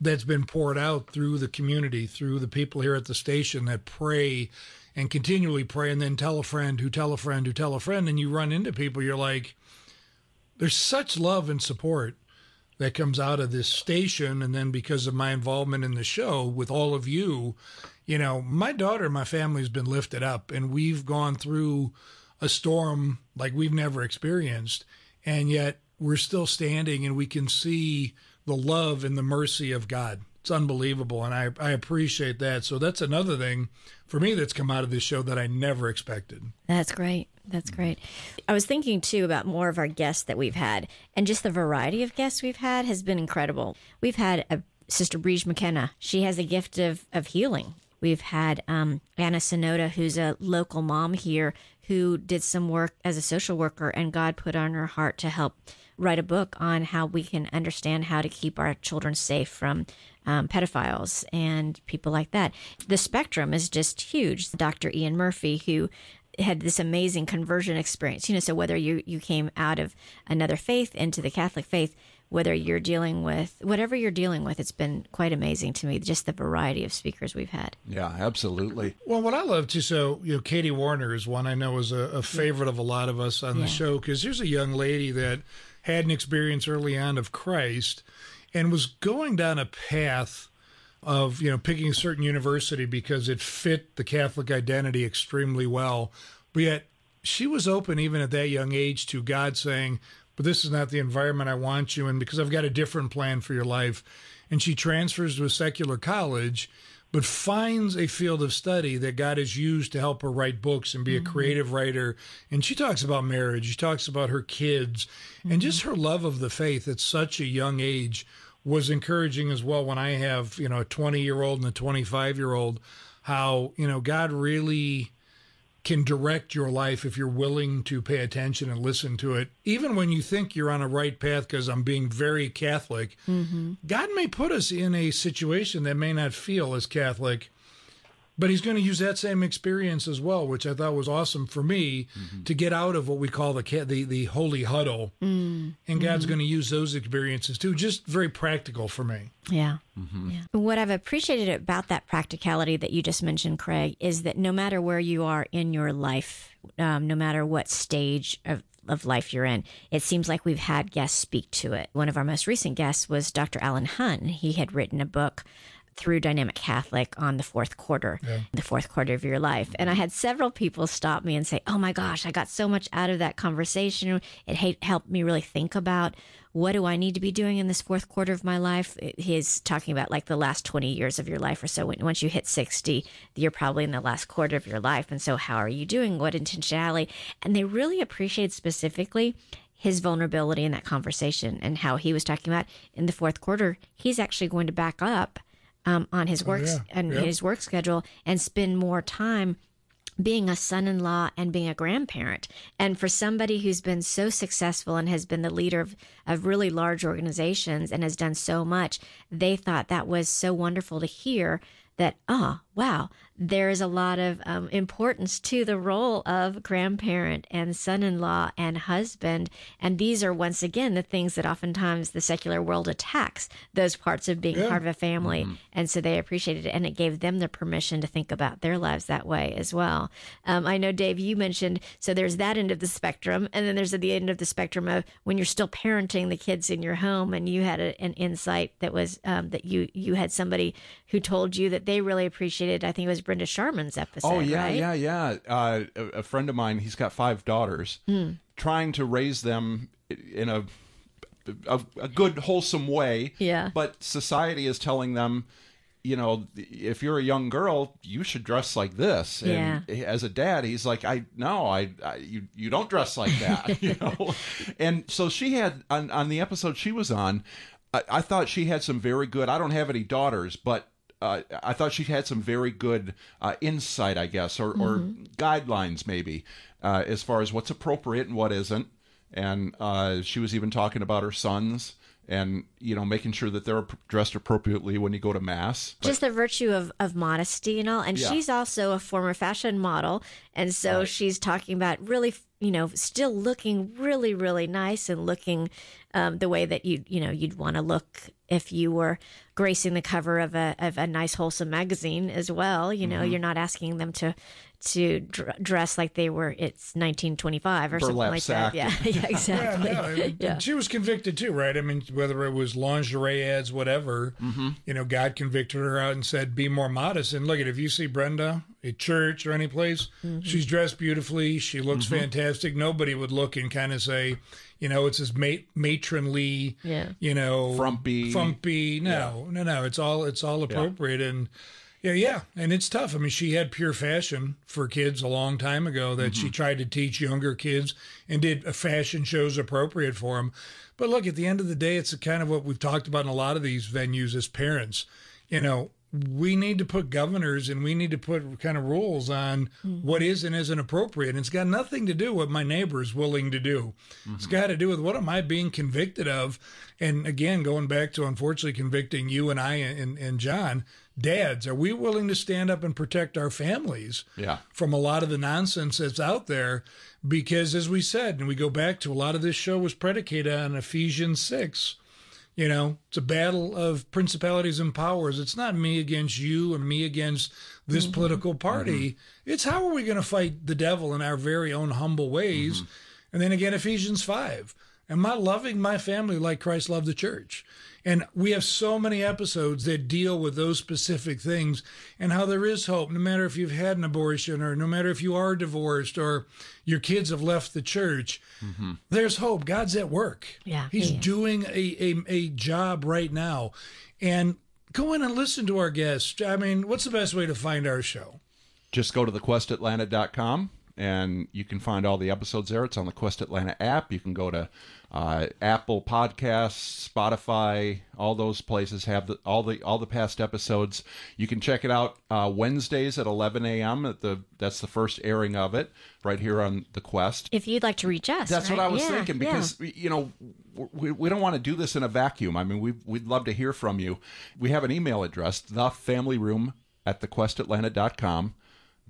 that's been poured out through the community, through the people here at the station that pray and continually pray, and then tell a friend who tell a friend who tell a friend, and you run into people. You're like, there's such love and support that comes out of this station and then because of my involvement in the show with all of you you know my daughter my family has been lifted up and we've gone through a storm like we've never experienced and yet we're still standing and we can see the love and the mercy of god it's unbelievable and i, I appreciate that so that's another thing for me that's come out of this show that i never expected That's great. That's great. I was thinking too about more of our guests that we've had, and just the variety of guests we've had has been incredible. We've had a Sister Breege McKenna. She has a gift of, of healing. We've had um, Anna Sonoda, who's a local mom here, who did some work as a social worker, and God put on her heart to help write a book on how we can understand how to keep our children safe from um, pedophiles and people like that. The spectrum is just huge. Dr. Ian Murphy, who had this amazing conversion experience, you know, so whether you, you came out of another faith into the Catholic faith, whether you're dealing with whatever you're dealing with, it's been quite amazing to me, just the variety of speakers we've had. Yeah, absolutely. Well, what I love too, so you know, Katie Warner is one I know is a, a favorite of a lot of us on Yeah. the show because here's a young lady that had an experience early on of Christ and was going down a path of you know picking a certain university because it fit the Catholic identity extremely well, but yet she was open even at that young age to God saying, "But this is not the environment I want you in because I've got a different plan for your life." And she transfers to a secular college, but finds a field of study that God has used to help her write books and be a mm-hmm. creative writer. And she talks about marriage, she talks about her kids, and mm-hmm. just her love of the faith at such a young age was encouraging as well when I have, you know, a 20 year old and a 25 year old, how, you know, God really can direct your life if you're willing to pay attention and listen to it. Even when you think you're on a right path, because I'm being very Catholic, mm-hmm. God may put us in a situation that may not feel as Catholic, but He's going to use that same experience as well, which I thought was awesome for me to get out of what we call the the, the holy huddle. Mm. And God's Mhm. going to use those experiences too, just very practical for me. Yeah. Yeah. What I've appreciated about that practicality that you just mentioned, Craig, is that no matter where you are in your life, um, no matter what stage of, of life you're in, it seems like we've had guests speak to it. One of our most recent guests was Dr. Allen Hunt. He had written a book through Dynamic Catholic on the fourth quarter, Yeah. the fourth quarter of your life. And I had several people stop me and say, "Oh my gosh, I got so much out of that conversation. It helped me really think about what do I need to be doing in this fourth quarter of my life." He's talking about like the last 20 years of your life or so. Once you hit 60, you're probably in the last quarter of your life. And so how are you doing? What intentionality? And they really appreciate specifically his vulnerability in that conversation and how he was talking about in the fourth quarter, he's actually going to back up um, on his work yeah. and Yep. his work schedule and spend more time being a son-in-law and being a grandparent and for somebody who's been so successful and has been the leader of, of really large organizations and has done so much they thought that was so wonderful to hear that oh wow there is a lot of um, importance to the role of grandparent and son-in-law and husband. And these are once again the things that oftentimes the secular world attacks those parts of being Yeah. part of a family. And so they appreciated it and it gave them the permission to think about their lives that way as well. Um, i know dave you mentioned so there's that end of the spectrum and then there's at the end of the spectrum of when you're still parenting the kids in your home and you had a, an insight that was um, that you you had somebody who told you that they really appreciated i think it was brenda sharman's episode Oh yeah, right? yeah, yeah. Uh, a, a friend of mine, he's got five daughters, Hmm. trying to raise them in a, a a good, wholesome way. Yeah. But society is telling them, you know, if you're a young girl, you should dress like this. And as a dad, he's like, I no, I, I you you don't dress like that, you know. and so she had on on the episode she was on. I, I thought she had some very good. I don't have any daughters, but uh, I thought she had some very good uh, insight, I guess, or, or guidelines maybe, uh, as far as what's appropriate and what isn't. And uh, she was even talking about her sons and you know making sure that they're dressed appropriately when you go to mass. But- just the virtue of, of modesty and all. And Yeah. she's also a former fashion model. And so she's talking about really, you know, still looking really, really nice and looking um, the way that you, you know, you'd want to look if you were gracing the cover of a, of a nice, wholesome magazine as well. You know, Mhm. you're not asking them to, to dr- dress like they were, it's 1925 or something like sack. that. Yeah, yeah exactly. Yeah, no, Yeah. she was convicted too, right? I mean, whether it was lingerie ads, whatever, Mm-hmm. you know, God convicted her out and said, "Be more modest." And look at if you see Brenda at church or any place, Mm-hmm. She's dressed beautifully. She looks Mhm. fantastic. Nobody would look and kind of say, you know, it's this ma- matronly, Yeah. you know, Frumpy. frumpy. No, no, no. It's all it's all appropriate and. Yeah, yeah, and it's tough. I mean, she had pure fashion for kids a long time ago that she tried to teach younger kids and did uh, fashion shows appropriate for them. But look, at the end of the day, it's kind of what we've talked about in a lot of these venues as parents. You know, we need to put governors and we need to put kind of rules on mm-hmm. what is and isn't appropriate. And it's got nothing to do with what my neighbor is willing to do. It's mm-hmm. got to do with what am I being convicted of. And again, going back to unfortunately convicting you and I and, and John, dads, are we willing to stand up and protect our families? Yeah. from a lot of the nonsense that's out there because as we said and we go back to a lot of this show was predicated on Ephesians 6 you know it's a battle of principalities and powers. It's not me against you and me against this mm-hmm. political party. Mm-hmm. It's how are we going to fight the devil in our very own humble ways? Mm-hmm. And then again Ephesians 5 am I loving my family like Christ loved the church and we have so many episodes that deal with those specific things and how there is hope, no matter if you've had an abortion or no matter if you are divorced or your kids have left the church. Mm-hmm. There's hope. God's at work. Yeah, He's he doing a, a, a job right now. And go in and listen to our guests. I mean, what's the best way to find our show? just go to thequestatlanta.com and you can find all the episodes there. It's on the Quest Atlanta app. You can go to uh, Apple Podcasts, Spotify, all those places have the, all the all the past episodes. You can check it out uh, Wednesdays at 11 a.m. At the that's the first airing of it right here on the Quest. If you'd like to reach us, That's what? I was Yeah, thinking yeah. because you know we, we don't want to do this in a vacuum. I mean, we we'd love to hear from you. We have an email address, thefamilyroom at thequestatlanta.com,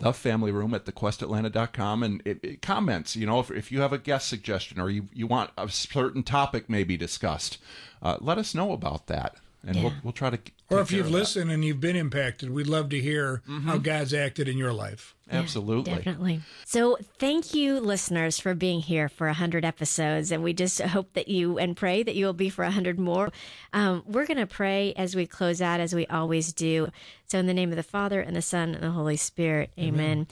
thefamilyroom at thequestatlanta.com, and it, it comments. You know, if, if you have a guest suggestion or you, you want a certain topic maybe discussed, uh, let us know about that. And Yeah. we'll we'll try to. Or if you've of that. listened and you've been impacted, we'd love to hear how God's acted in your life. absolutely. Definitely. So, thank you, listeners, for being here for 100 episodes. And we just hope that you and pray that you will be for 100 more. Um, we're going to pray as we close out, as we always do. So, in the name of the Father, and the Son, and the Holy Spirit, amen.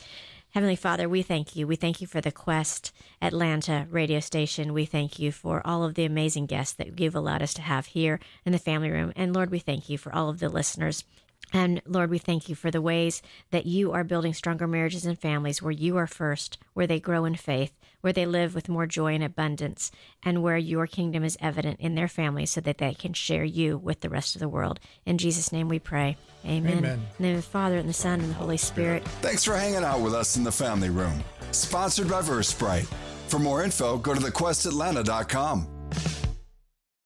Heavenly Father, we thank you. We thank you for the Quest Atlanta radio station. We thank you for all of the amazing guests that you've allowed us to have here in the family room. And Lord, we thank you for all of the listeners. And Lord, we thank you for the ways that you are building stronger marriages and families where you are first, where they grow in faith, where they live with more joy and abundance, and where your kingdom is evident in their families so that they can share you with the rest of the world. In Jesus' name we pray. Amen. Amen. In the name of the Father, and the Son, and the Holy Spirit. Thanks for hanging out with us in the family room. Sponsored by Versprite. For more info, go to thequestatlanta.com.